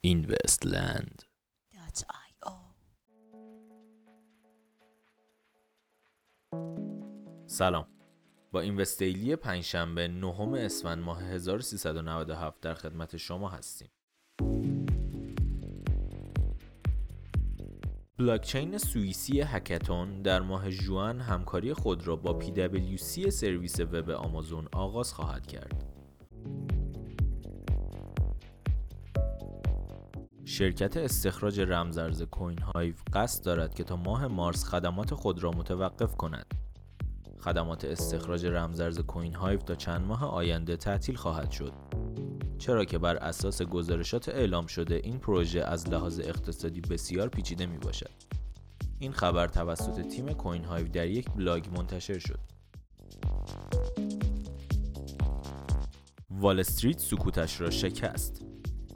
اینوستلند سلام. با اینوستیلی پنجشنبه نهم اسفند ماه 1397 در خدمت شما هستیم. بلاکچین سوئیسی هکتون در ماه جوان همکاری خود را با PwC سرویس وب آمازون آغاز خواهد کرد. شرکت استخراج رمزارز Coinhive قصد دارد که تا ماه مارس خدمات خود را متوقف کند. خدمات استخراج رمزارز Coinhive تا چند ماه آینده تعطیل خواهد شد. چرا که بر اساس گزارشات اعلام شده این پروژه از لحاظ اقتصادی بسیار پیچیده می باشد. این خبر توسط تیم Coinhive در یک بلاگ منتشر شد. وال استریت سکوتش را شکست.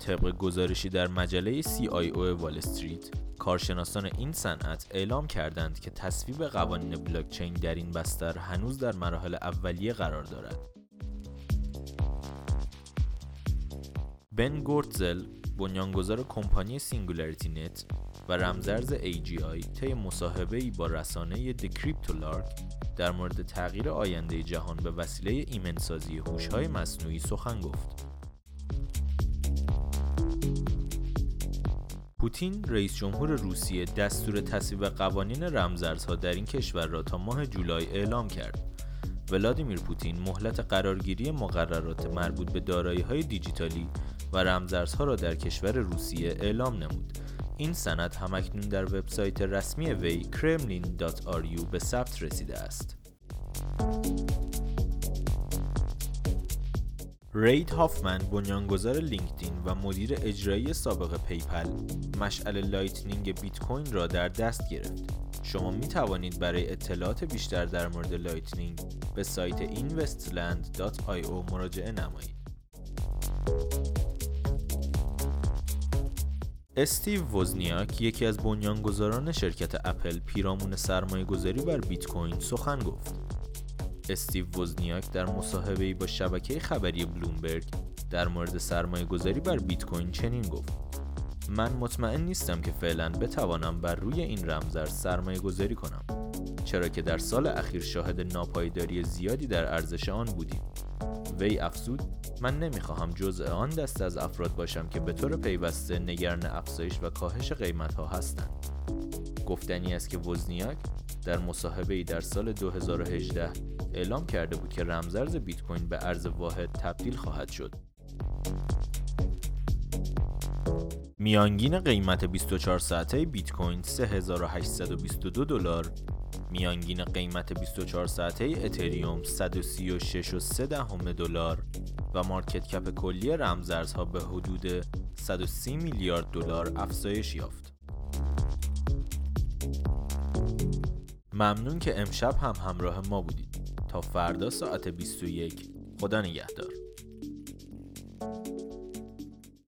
طبق گزارشی در مجله CIO وال استریت، کارشناسان این صنعت اعلام کردند که تصویب قوانین بلاکچین در این بستر هنوز در مراحل اولیه قرار دارد. بن گورتزل بنیانگذار کمپانی SingularityNET و رمزارز AGI طی مصاحبه با رسانه Cryptolark در مورد تغییر آینده جهان به وسیله ایمنسازی هوش‌های مصنوعی سخن گفت. پوتین رئیس جمهور روسیه دستور تصویب قوانین رمزارزها در این کشور را تا ماه جولای اعلام کرد. ولادیمیر پوتین مهلت قرارگیری مقررات مربوط به دارایی‌های دیجیتالی و رمزارزها را در کشور روسیه اعلام نمود. این سند همکنون در وبسایت رسمی وی kremlin.ru به ثبت رسیده است. رید هافمن بنیانگذار لینکدین و مدیر اجرایی سابق پیپل مشعل Lightning بیت کوین را در دست گرفت. شما می توانید برای اطلاعات بیشتر در مورد Lightning به سایت investland.io مراجعه نمایید. استیو وزنیاک یکی از بنیانگذاران شرکت اپل پیرامون سرمایه گذاری بر بیت کوین سخن گفت. استیو وزنیاک در مصاحبه‌ای با شبکه خبری بلومبرگ در مورد سرمایه گذاری بر بیت کوین چنین گفت: من مطمئن نیستم که فعلا بتوانم بر روی این رمزارز سرمایه گذاری کنم چرا که در سال اخیر شاهد ناپایداری زیادی در ارزش آن بودیم وی افزود من نمی‌خواهم جزء آن دست از افراد باشم که به طور پیوسته نگران افزایش و کاهش قیمت ها هستند. گفتنی است که وزنیاک در مصاحبه ای در سال 2018 اعلام کرده بود که رمزارز بیت کوین به ارز واحد تبدیل خواهد شد. میانگین قیمت 24 ساعته بیت کوین 3822 دلار میانگین قیمت 24 ساعته اتریوم 136.3 دهم دلار و مارکت کپ کلی رمزارزها به حدود 130 میلیارد دلار افزایش یافت. ممنون که امشب هم همراه ما بودید. تا فردا ساعت 21 خدا نگهدار.